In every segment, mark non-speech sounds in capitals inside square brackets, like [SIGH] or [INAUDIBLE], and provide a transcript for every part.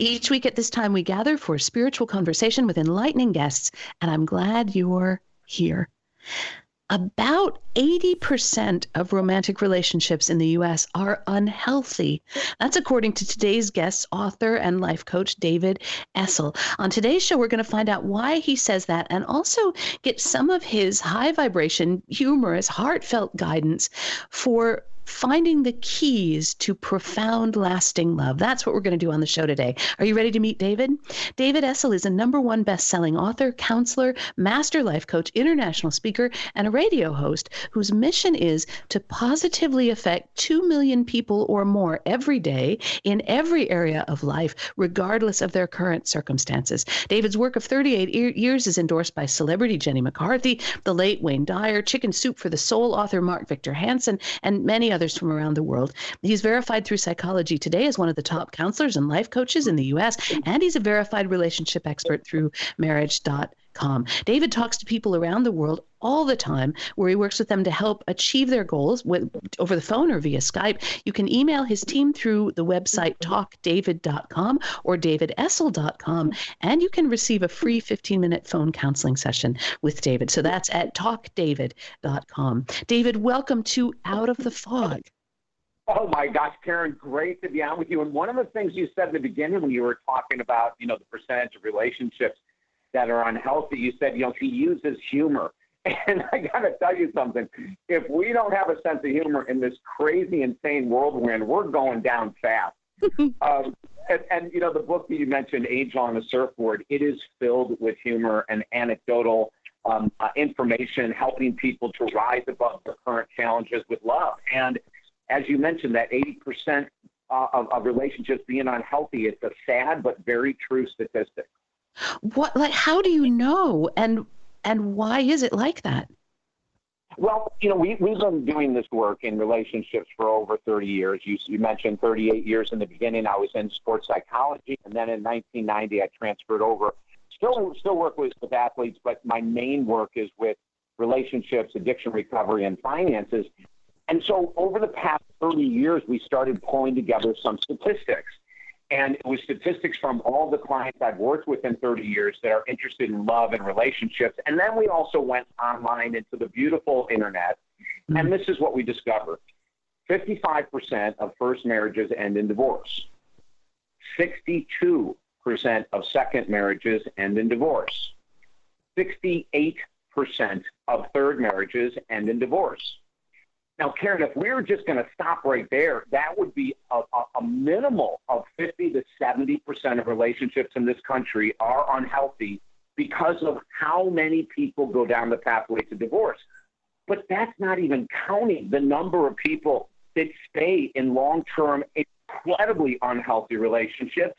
Each week at this time, we gather for spiritual conversation with enlightening guests, and I'm glad you're here. About 80% of romantic relationships in the US are unhealthy. That's according to today's guest, author and life coach David Essel. On today's show, we're going to find out why he says that and also get some of his high vibration, humorous, heartfelt guidance for finding the keys to profound, lasting love. That's what we're going to do on the show today. Are you ready to meet David? David Essel is a number one best-selling author, counselor, master life coach, international speaker, and a radio host whose mission is to positively affect 2 million people or more every day in every area of life, regardless of their current circumstances. David's work of 38 years is endorsed by celebrity Jenny McCarthy, the late Wayne Dyer, Chicken Soup for the Soul author Mark Victor Hansen, and many others from around the world. He's verified through Psychology Today as one of the top counselors and life coaches in the U.S., and he's a verified relationship expert through marriage.com. David talks to people around the world all the time where he works with them to help achieve their goals with, over the phone or via Skype. You can email his team through the website talkdavid.com or davidessel.com and you can receive a free 15-minute phone counseling session with David. So that's at talkdavid.com. David, welcome to Out of the Fog. Oh my gosh, Karen, great to be on with you. And one of the things you said in the beginning when you were talking about, you know, the percentage of relationships that are unhealthy, you said, you know, he uses humor. [LAUGHS] And I got to tell you something. If we don't have a sense of humor in this crazy, insane world we're in, we're going down fast. [LAUGHS] um, and, and, you know, the book that you mentioned, Angel on the Surfboard, it is filled with humor and anecdotal um, uh, information, helping people to rise above their current challenges with love. And as you mentioned, that 80% uh, of, of relationships being unhealthy, it's a sad but very true statistic. What, like, how do you know? And and why is it like that? Well, you know, we, we've been doing this work in relationships for over 30 years. You, you mentioned 38 years in the beginning. I was in sports psychology, and then in 1990, I transferred over. Still, still work with, with athletes, but my main work is with relationships, addiction recovery, and finances. And so, over the past 30 years, we started pulling together some statistics. And it was statistics from all the clients I've worked with in 30 years that are interested in love and relationships. And then we also went online into the beautiful internet. Mm-hmm. And this is what we discovered 55% of first marriages end in divorce, 62% of second marriages end in divorce, 68% of third marriages end in divorce. Now, Karen, if we were just going to stop right there, that would be a, a, a minimal of 50 to 70 percent of relationships in this country are unhealthy because of how many people go down the pathway to divorce. But that's not even counting the number of people that stay in long-term, incredibly unhealthy relationships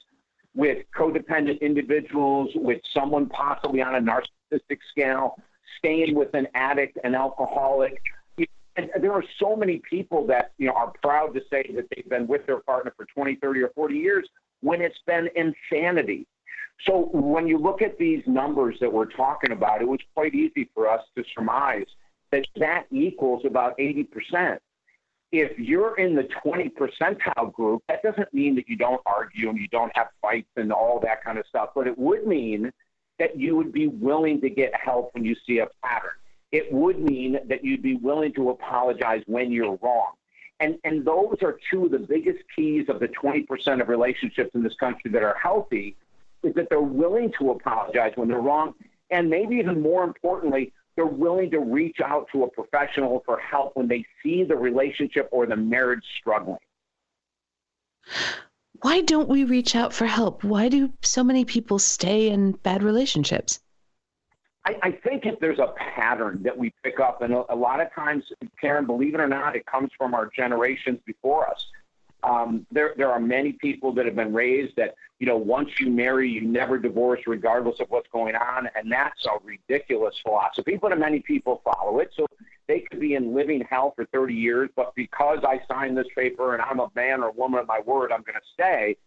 with codependent individuals, with someone possibly on a narcissistic scale, staying with an addict, an alcoholic and there are so many people that you know are proud to say that they've been with their partner for 20 30 or 40 years when it's been insanity. So when you look at these numbers that we're talking about it was quite easy for us to surmise that that equals about 80% if you're in the 20 percentile group that doesn't mean that you don't argue and you don't have fights and all that kind of stuff but it would mean that you would be willing to get help when you see a pattern it would mean that you'd be willing to apologize when you're wrong. And, and those are two of the biggest keys of the 20% of relationships in this country that are healthy is that they're willing to apologize when they're wrong. And maybe even more importantly, they're willing to reach out to a professional for help when they see the relationship or the marriage struggling. Why don't we reach out for help? Why do so many people stay in bad relationships? I, I think if there's a pattern that we pick up, and a, a lot of times, Karen, believe it or not, it comes from our generations before us. Um, there, there are many people that have been raised that, you know, once you marry, you never divorce regardless of what's going on. And that's a ridiculous philosophy, but many people follow it. So they could be in living hell for 30 years, but because I signed this paper and I'm a man or woman of my word, I'm going to stay,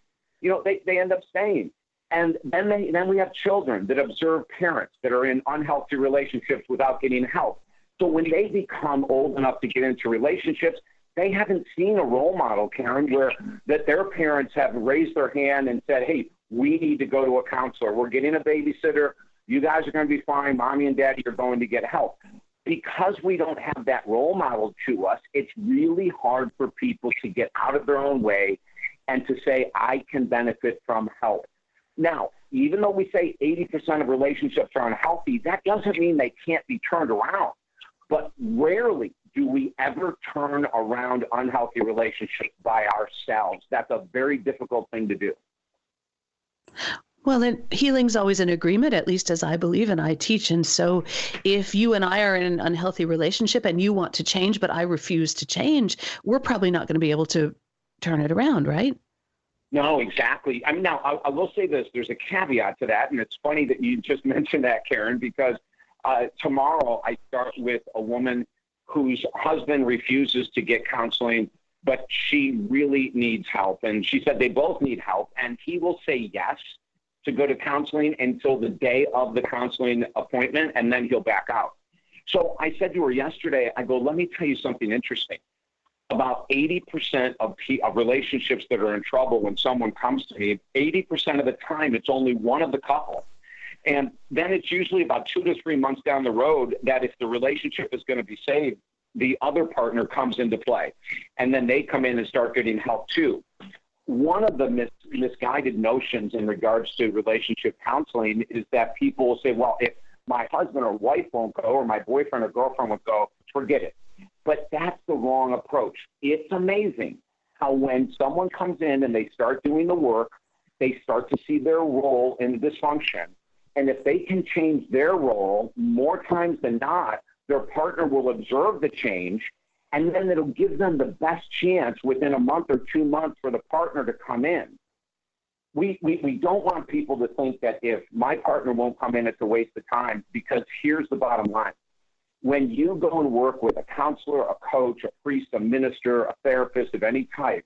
you know, they, they end up staying. And then they, then we have children that observe parents that are in unhealthy relationships without getting help. So when they become old enough to get into relationships, they haven't seen a role model, Karen, where that their parents have raised their hand and said, "Hey, we need to go to a counselor. We're getting a babysitter. You guys are going to be fine. Mommy and daddy are going to get help." Because we don't have that role model to us, it's really hard for people to get out of their own way and to say, "I can benefit from help." Now, even though we say 80% of relationships are unhealthy, that doesn't mean they can't be turned around. But rarely do we ever turn around unhealthy relationships by ourselves. That's a very difficult thing to do. Well, and healing's always an agreement, at least as I believe and I teach. And so, if you and I are in an unhealthy relationship and you want to change, but I refuse to change, we're probably not going to be able to turn it around, right? No, exactly. I mean, now I, I will say this: there's a caveat to that, and it's funny that you just [LAUGHS] mentioned that, Karen, because uh, tomorrow I start with a woman whose husband refuses to get counseling, but she really needs help. And she said they both need help, and he will say yes to go to counseling until the day of the counseling appointment, and then he'll back out. So I said to her yesterday, I go, let me tell you something interesting. About 80% of, of relationships that are in trouble when someone comes to me, 80% of the time, it's only one of the couple and then it's usually about two to three months down the road that if the relationship is going to be saved, the other partner comes into play. And then they come in and start getting help too. One of the mis- misguided notions in regards to relationship counseling is that people will say, well, if my husband or wife won't go, or my boyfriend or girlfriend won't go, forget it. But that's the wrong approach. It's amazing how when someone comes in and they start doing the work, they start to see their role in the dysfunction and if they can change their role more times than not, their partner will observe the change and then it'll give them the best chance within a month or two months for the partner to come in. We, we, we don't want people to think that if my partner won't come in, it's a waste of time because here's the bottom line. When you go and work with a counselor, a coach, a priest, a minister, a therapist of any type,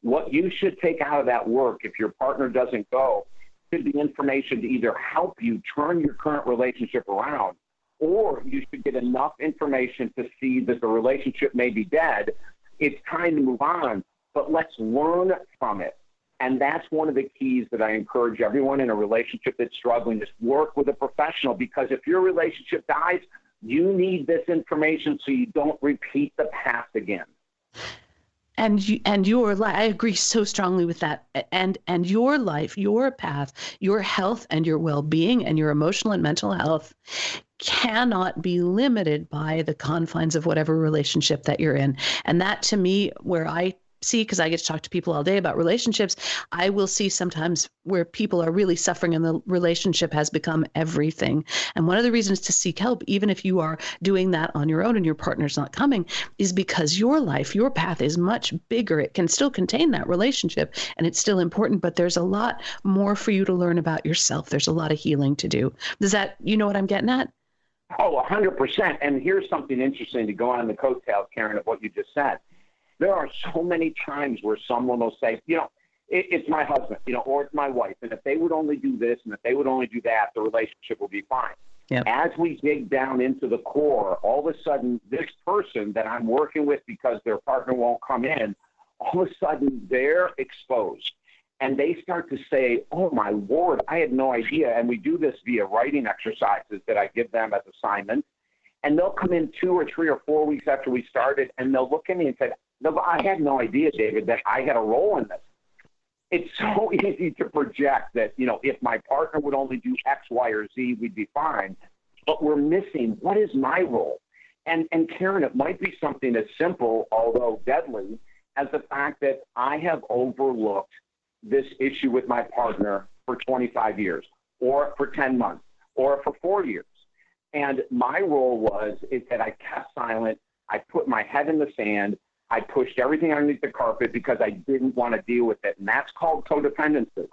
what you should take out of that work if your partner doesn't go should be information to either help you turn your current relationship around, or you should get enough information to see that the relationship may be dead. It's time to move on, but let's learn from it. And that's one of the keys that I encourage everyone in a relationship that's struggling is work with a professional because if your relationship dies, you need this information so you don't repeat the past again. And you, and your life i agree so strongly with that. And and your life your path your health and your well-being and your emotional and mental health cannot be limited by the confines of whatever relationship that you're in. And that to me where i see because I get to talk to people all day about relationships, I will see sometimes where people are really suffering and the relationship has become everything. And one of the reasons to seek help, even if you are doing that on your own and your partner's not coming, is because your life, your path is much bigger. It can still contain that relationship and it's still important, but there's a lot more for you to learn about yourself. There's a lot of healing to do. Does that, you know what I'm getting at? Oh, 100%. And here's something interesting to go on the coattails, Karen, of what you just said there are so many times where someone will say, you know, it, it's my husband, you know, or it's my wife, and if they would only do this and if they would only do that, the relationship will be fine. Yep. As we dig down into the core, all of a sudden, this person that I'm working with because their partner won't come in, all of a sudden they're exposed. And they start to say, Oh my Lord, I had no idea. And we do this via writing exercises that I give them as assignments. And they'll come in two or three or four weeks after we started and they'll look at me and say, no, but I had no idea, David, that I had a role in this. It's so [LAUGHS] easy to project that, you know, if my partner would only do X, Y, or Z, we'd be fine. But we're missing what is my role? And, and Karen, it might be something as simple, although deadly, as the fact that I have overlooked this issue with my partner for 25 years, or for 10 months, or for four years. And my role was is that I kept silent. I put my head in the sand. I pushed everything underneath the carpet because I didn't want to deal with it. And that's called codependency.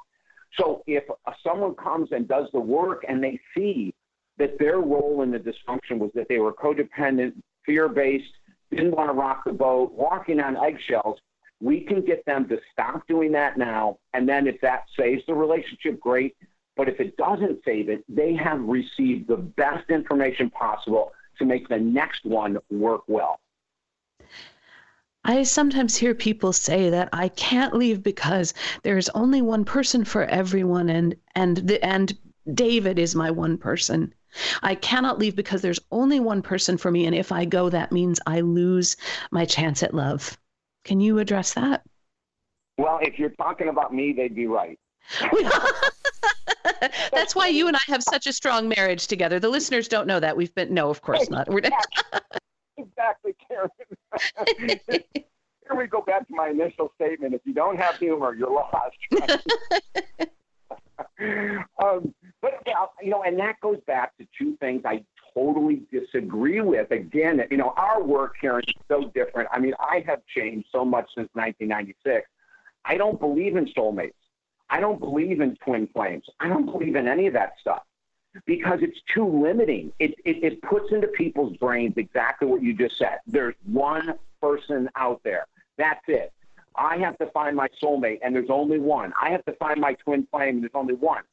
So if someone comes and does the work and they see that their role in the dysfunction was that they were codependent, fear based, didn't want to rock the boat, walking on eggshells, we can get them to stop doing that now. And then if that saves the relationship, great. But if it doesn't save it, they have received the best information possible to make the next one work well. I sometimes hear people say that I can't leave because there's only one person for everyone and and the, and David is my one person. I cannot leave because there's only one person for me and if I go that means I lose my chance at love. Can you address that? Well, if you're talking about me, they'd be right. [LAUGHS] That's why you and I have such a strong marriage together. The listeners don't know that. We've been no, of course not. [LAUGHS] Exactly, Karen. Here we go back to my initial statement. If you don't have humor, you're lost. [LAUGHS] um, but you know, and that goes back to two things I totally disagree with. Again, you know, our work here is so different. I mean, I have changed so much since 1996. I don't believe in soulmates. I don't believe in twin flames. I don't believe in any of that stuff because it's too limiting. It, it, it puts into people's brains exactly what you just said. There's one person out there. That's it. I have to find my soulmate, and there's only one. I have to find my twin flame, and there's only one.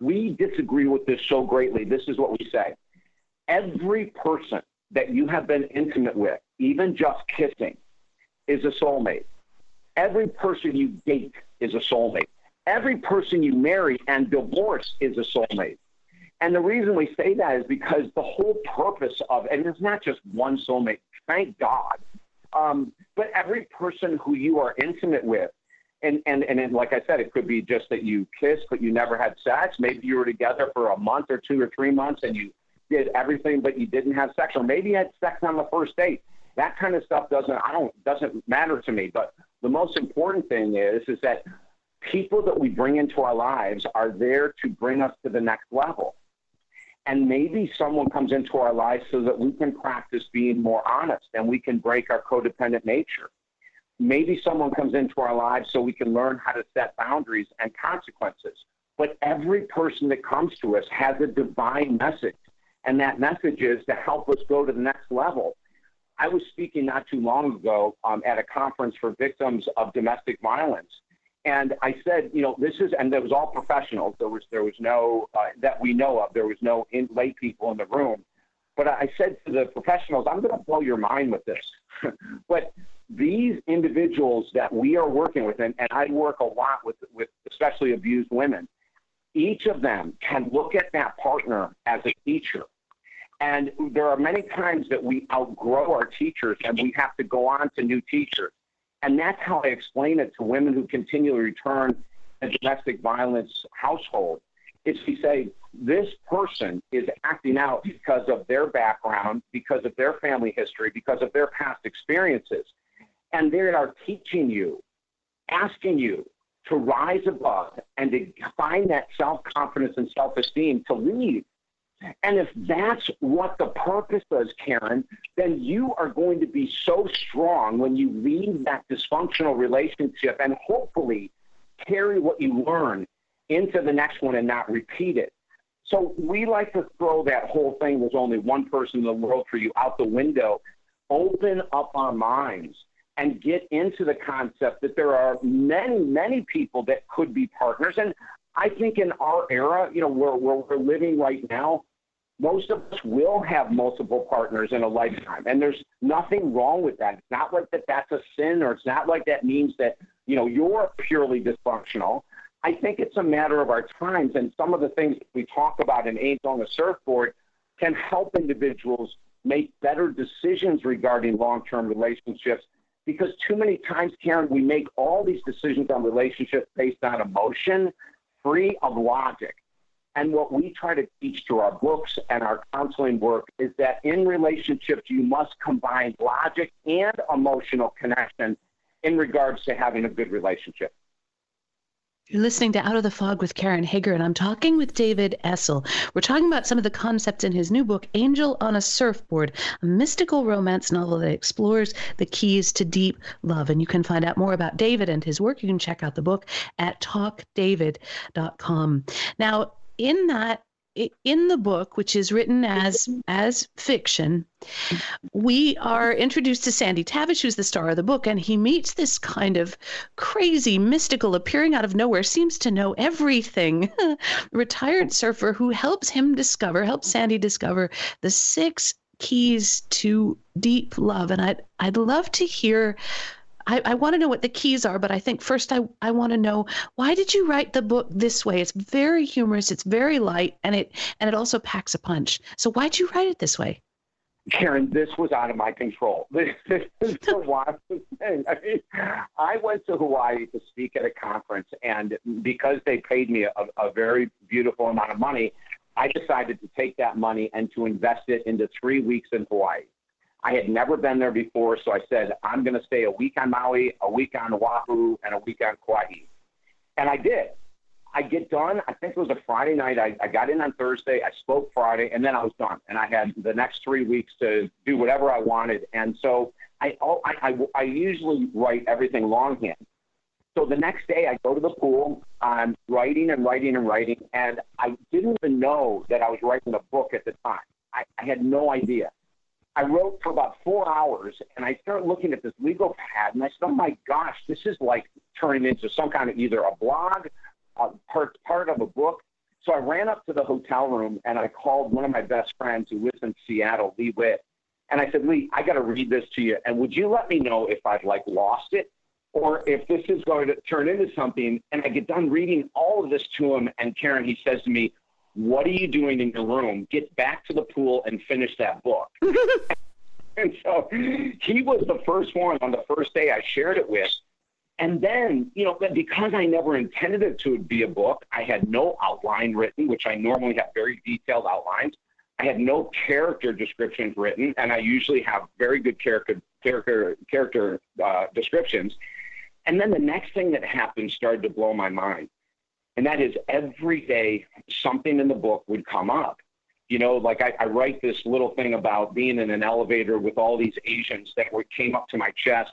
We disagree with this so greatly. This is what we say every person that you have been intimate with, even just kissing, is a soulmate. Every person you date is a soulmate. Every person you marry and divorce is a soulmate. And the reason we say that is because the whole purpose of, and it's not just one soulmate, thank God, um, but every person who you are intimate with, and, and, and like I said, it could be just that you kissed, but you never had sex. Maybe you were together for a month or two or three months and you did everything, but you didn't have sex, or maybe you had sex on the first date. That kind of stuff doesn't, I don't, doesn't matter to me. But the most important thing is, is that people that we bring into our lives are there to bring us to the next level. And maybe someone comes into our lives so that we can practice being more honest and we can break our codependent nature. Maybe someone comes into our lives so we can learn how to set boundaries and consequences. But every person that comes to us has a divine message. And that message is to help us go to the next level. I was speaking not too long ago um, at a conference for victims of domestic violence. And I said, you know, this is, and there was all professionals. There was, there was no, uh, that we know of, there was no in, lay people in the room. But I said to the professionals, I'm going to blow your mind with this. [LAUGHS] but these individuals that we are working with, and, and I work a lot with, with especially abused women, each of them can look at that partner as a teacher. And there are many times that we outgrow our teachers and we have to go on to new teachers. And that's how I explain it to women who continually return a domestic violence household. Is we say this person is acting out because of their background, because of their family history, because of their past experiences. And they are teaching you, asking you to rise above and to find that self confidence and self esteem to lead. And if that's what the purpose is, Karen, then you are going to be so strong when you leave that dysfunctional relationship and hopefully carry what you learn into the next one and not repeat it. So we like to throw that whole thing, there's only one person in the world for you, out the window. Open up our minds and get into the concept that there are many, many people that could be partners. And I think in our era, you know, where, where we're living right now, most of us will have multiple partners in a lifetime, and there's nothing wrong with that. It's not like that that's a sin, or it's not like that means that you know you're purely dysfunctional. I think it's a matter of our times, and some of the things we talk about in Angel on the Surfboard can help individuals make better decisions regarding long-term relationships. Because too many times, Karen, we make all these decisions on relationships based on emotion, free of logic. And what we try to teach through our books and our counseling work is that in relationships, you must combine logic and emotional connection in regards to having a good relationship. You're listening to Out of the Fog with Karen Hager, and I'm talking with David Essel. We're talking about some of the concepts in his new book, Angel on a Surfboard, a mystical romance novel that explores the keys to deep love. And you can find out more about David and his work. You can check out the book at talkdavid.com. Now, in that in the book, which is written as as fiction, we are introduced to Sandy Tavish, who's the star of the book, and he meets this kind of crazy, mystical, appearing out of nowhere, seems to know everything, [LAUGHS] retired surfer who helps him discover, helps Sandy discover the six keys to deep love. And I'd I'd love to hear I, I want to know what the keys are, but I think first I, I want to know why did you write the book this way? It's very humorous, it's very light, and it and it also packs a punch. So why'd you write it this way? Karen, this was out of my control. This, [LAUGHS] this is the [LAUGHS] wildest thing. I mean, I went to Hawaii to speak at a conference, and because they paid me a, a very beautiful amount of money, I decided to take that money and to invest it into three weeks in Hawaii. I had never been there before, so I said, I'm going to stay a week on Maui, a week on Oahu, and a week on Kauai. And I did. I get done. I think it was a Friday night. I, I got in on Thursday. I spoke Friday, and then I was done. And I had the next three weeks to do whatever I wanted. And so I, oh, I, I, I usually write everything longhand. So the next day, I go to the pool. I'm writing and writing and writing, and I didn't even know that I was writing a book at the time. I, I had no idea. I wrote for about four hours and I started looking at this legal pad and I said, oh my gosh, this is like turning into some kind of either a blog, a part, part of a book. So I ran up to the hotel room and I called one of my best friends who lives in Seattle, Lee Witt. And I said, Lee, I got to read this to you. And would you let me know if I've like lost it or if this is going to turn into something? And I get done reading all of this to him. And Karen, he says to me, what are you doing in your room? Get back to the pool and finish that book. [LAUGHS] and so he was the first one on the first day I shared it with. And then, you know, because I never intended it to be a book, I had no outline written, which I normally have very detailed outlines. I had no character descriptions written, and I usually have very good character character character uh, descriptions. And then the next thing that happened started to blow my mind. And that is every day something in the book would come up. You know, like I, I write this little thing about being in an elevator with all these Asians that were, came up to my chest.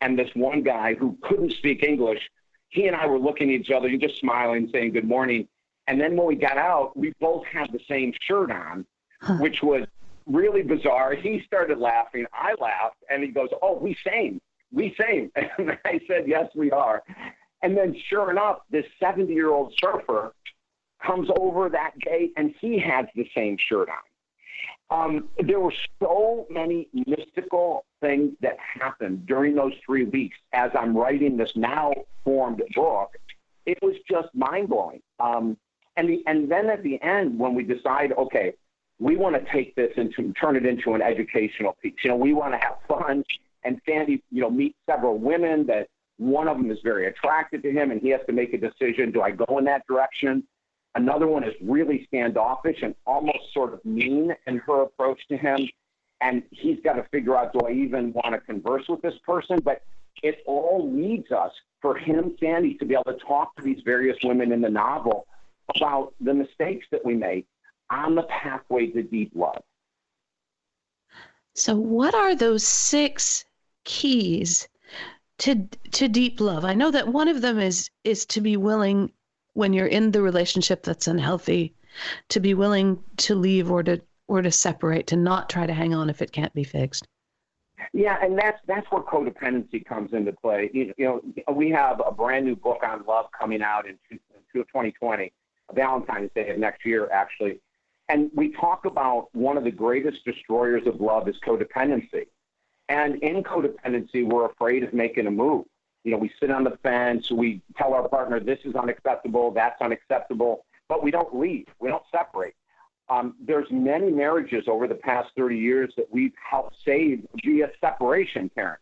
And this one guy who couldn't speak English, he and I were looking at each other and just smiling, saying good morning. And then when we got out, we both had the same shirt on, huh. which was really bizarre. He started laughing. I laughed. And he goes, Oh, we same. We same. [LAUGHS] And I said, Yes, we are. And then, sure enough, this 70 year old surfer comes over that day and he has the same shirt on. Um, there were so many mystical things that happened during those three weeks as I'm writing this now formed book. It was just mind blowing. Um, and, the, and then at the end, when we decide, okay, we want to take this into turn it into an educational piece. You know, we want to have fun. And Sandy, you know, meet several women that one of them is very attracted to him, and he has to make a decision do I go in that direction? Another one is really standoffish and almost sort of mean in her approach to him. And he's got to figure out do I even want to converse with this person? But it all leads us for him, Sandy, to be able to talk to these various women in the novel about the mistakes that we make on the pathway to deep love. So, what are those six keys to to deep love. I know that one of them is is to be willing when you're in the relationship that's unhealthy to be willing to leave or to or to separate to not try to hang on if it can't be fixed. Yeah, and that's that's where codependency comes into play. You, you know, we have a brand new book on love coming out in 2020, Valentine's Day of next year, actually. And we talk about one of the greatest destroyers of love is codependency. And in codependency, we're afraid of making a move. You know, we sit on the fence, we tell our partner, this is unacceptable, that's unacceptable, but we don't leave, we don't separate. Um, there's many marriages over the past 30 years that we've helped save via separation, Karen,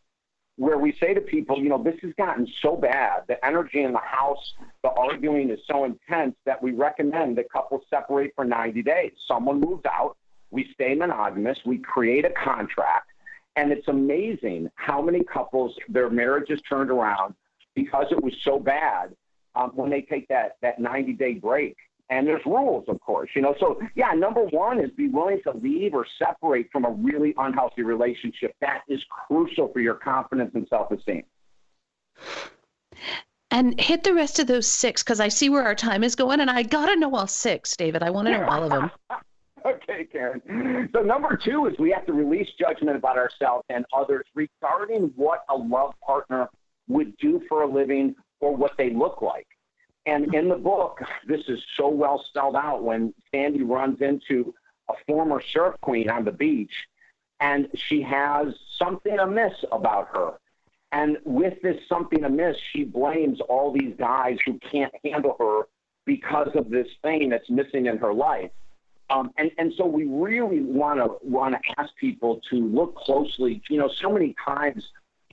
where we say to people, you know, this has gotten so bad, the energy in the house, the arguing is so intense that we recommend that couples separate for 90 days. Someone moves out, we stay monogamous, we create a contract, and it's amazing how many couples, their marriages turned around because it was so bad um, when they take that that 90 day break. And there's rules, of course, you know. So yeah, number one is be willing to leave or separate from a really unhealthy relationship. That is crucial for your confidence and self esteem. And hit the rest of those six because I see where our time is going, and I gotta know all six, David. I want to know all of them. [LAUGHS] [LAUGHS] okay, Karen. So number two is we have to release judgment about ourselves and others regarding what a love partner would do for a living or what they look like. And mm-hmm. in the book, this is so well spelled out when Sandy runs into a former surf queen on the beach and she has something amiss about her. And with this something amiss, she blames all these guys who can't handle her because of this thing that's missing in her life. Um, and, and so we really want to want to ask people to look closely. You know, so many times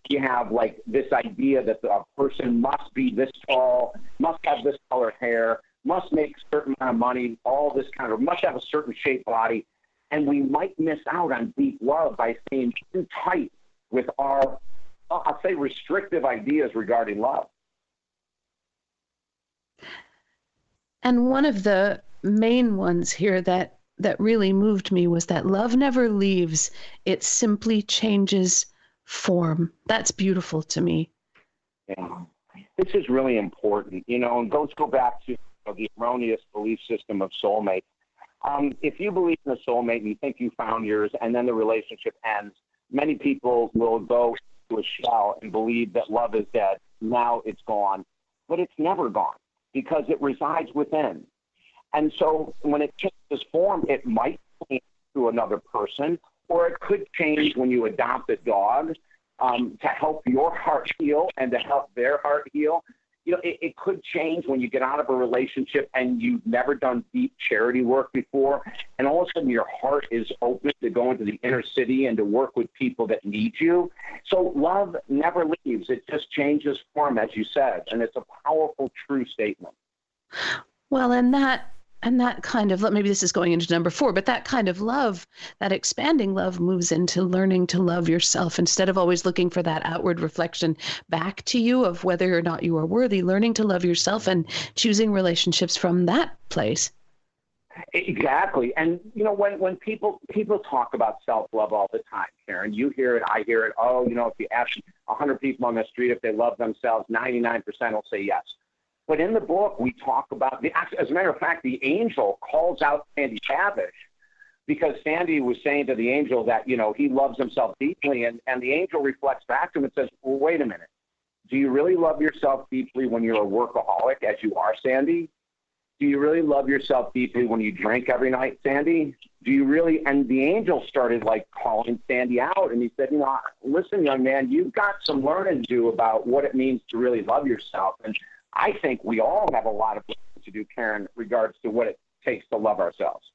you have like this idea that a person must be this tall, must have this color hair, must make a certain amount of money, all this kind of must have a certain shape body, and we might miss out on deep love by staying too tight with our, I'll say, restrictive ideas regarding love. And one of the main ones here that that really moved me was that love never leaves; it simply changes form. That's beautiful to me. Yeah. This is really important, you know, and let's go back to you know, the erroneous belief system of soulmate. Um, if you believe in a soulmate and you think you found yours and then the relationship ends, many people will go to a shell and believe that love is dead. Now it's gone. But it's never gone because it resides within. And so when it changes form, it might change to another person or it could change when you adopt a dog um, to help your heart heal and to help their heart heal. You know, it, it could change when you get out of a relationship and you've never done deep charity work before, and all of a sudden your heart is open to go into the inner city and to work with people that need you. So love never leaves; it just changes form, as you said, and it's a powerful, true statement. Well, and that and that kind of maybe this is going into number four but that kind of love that expanding love moves into learning to love yourself. Instead of always looking for that outward reflection back to you of whether or not you are worthy learning to love yourself and choosing relationships from that place. Exactly. And you know when when people people talk about self love all the time karen you hear it i hear it. Oh you know if you ask 100 people on the street if they love themselves 99% will say yes but in the book, we talk about the. As a matter of fact, the angel calls out Sandy Tavish because Sandy was saying to the angel that you know he loves himself deeply, and and the angel reflects back to him and says, "Well, wait a minute. Do you really love yourself deeply when you're a workaholic, as you are, Sandy? Do you really love yourself deeply when you drink every night, Sandy? Do you really? And the angel started like calling Sandy out, and he said, you know, listen, young man, you've got some learning to do about what it means to really love yourself, and I think we all have a lot of work to do, Karen, regards to what it takes to love ourselves.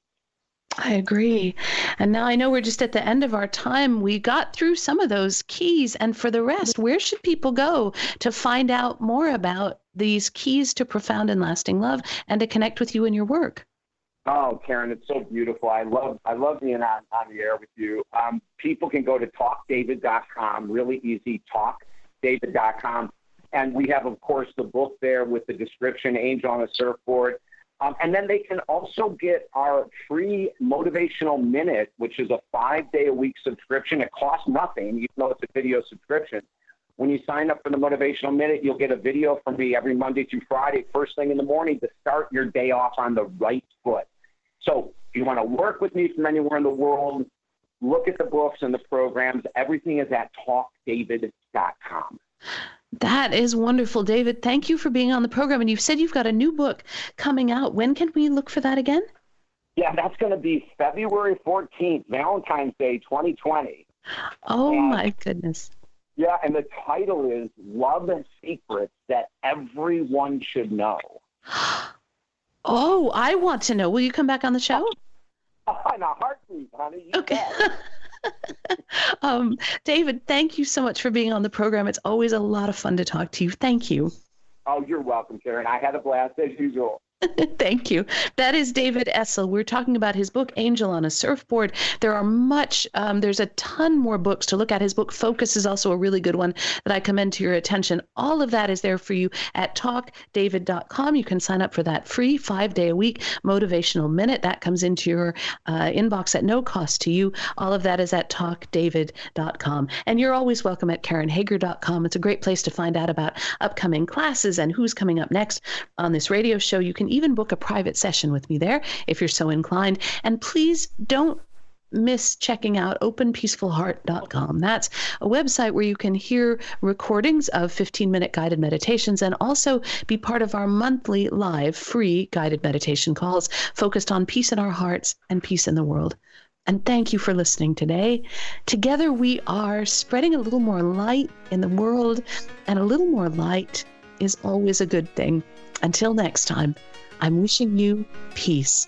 I agree. And now I know we're just at the end of our time. We got through some of those keys. And for the rest, where should people go to find out more about these keys to profound and lasting love and to connect with you and your work? Oh, Karen, it's so beautiful. I love I love being on, on the air with you. Um, people can go to talkdavid.com, really easy, talkdavid.com. And we have, of course, the book there with the description, Angel on a Surfboard. Um, and then they can also get our free motivational minute, which is a five day a week subscription. It costs nothing, even though it's a video subscription. When you sign up for the motivational minute, you'll get a video from me every Monday through Friday, first thing in the morning, to start your day off on the right foot. So if you want to work with me from anywhere in the world, look at the books and the programs. Everything is at talkdavid.com. That is wonderful, David. Thank you for being on the program. And you've said you've got a new book coming out. When can we look for that again? Yeah, that's going to be February 14th, Valentine's Day 2020. Oh, and, my goodness. Yeah, and the title is Love and Secrets That Everyone Should Know. [GASPS] Oh, I want to know. Will you come back on the show? Oh, [LAUGHS] in a heartbeat, honey. You okay. [LAUGHS] [LAUGHS] um, David, thank you so much for being on the program. It's always a lot of fun to talk to you. Thank you. Oh, you're welcome, Karen. I had a blast as usual. [LAUGHS] Thank you. That is David Essel. We're talking about his book, Angel on a Surfboard. There are much, um, there's a ton more books to look at. His book, Focus, is also a really good one that I commend to your attention. All of that is there for you at talkdavid.com. You can sign up for that free five day a week motivational minute. That comes into your uh, inbox at no cost to you. All of that is at talkdavid.com. And you're always welcome at karenhager.com. It's a great place to find out about upcoming classes and who's coming up next on this radio show. You can can even book a private session with me there if you're so inclined. And please don't miss checking out openpeacefulheart.com. That's a website where you can hear recordings of 15 minute guided meditations and also be part of our monthly live free guided meditation calls focused on peace in our hearts and peace in the world. And thank you for listening today. Together we are spreading a little more light in the world, and a little more light is always a good thing. Until next time, I'm wishing you peace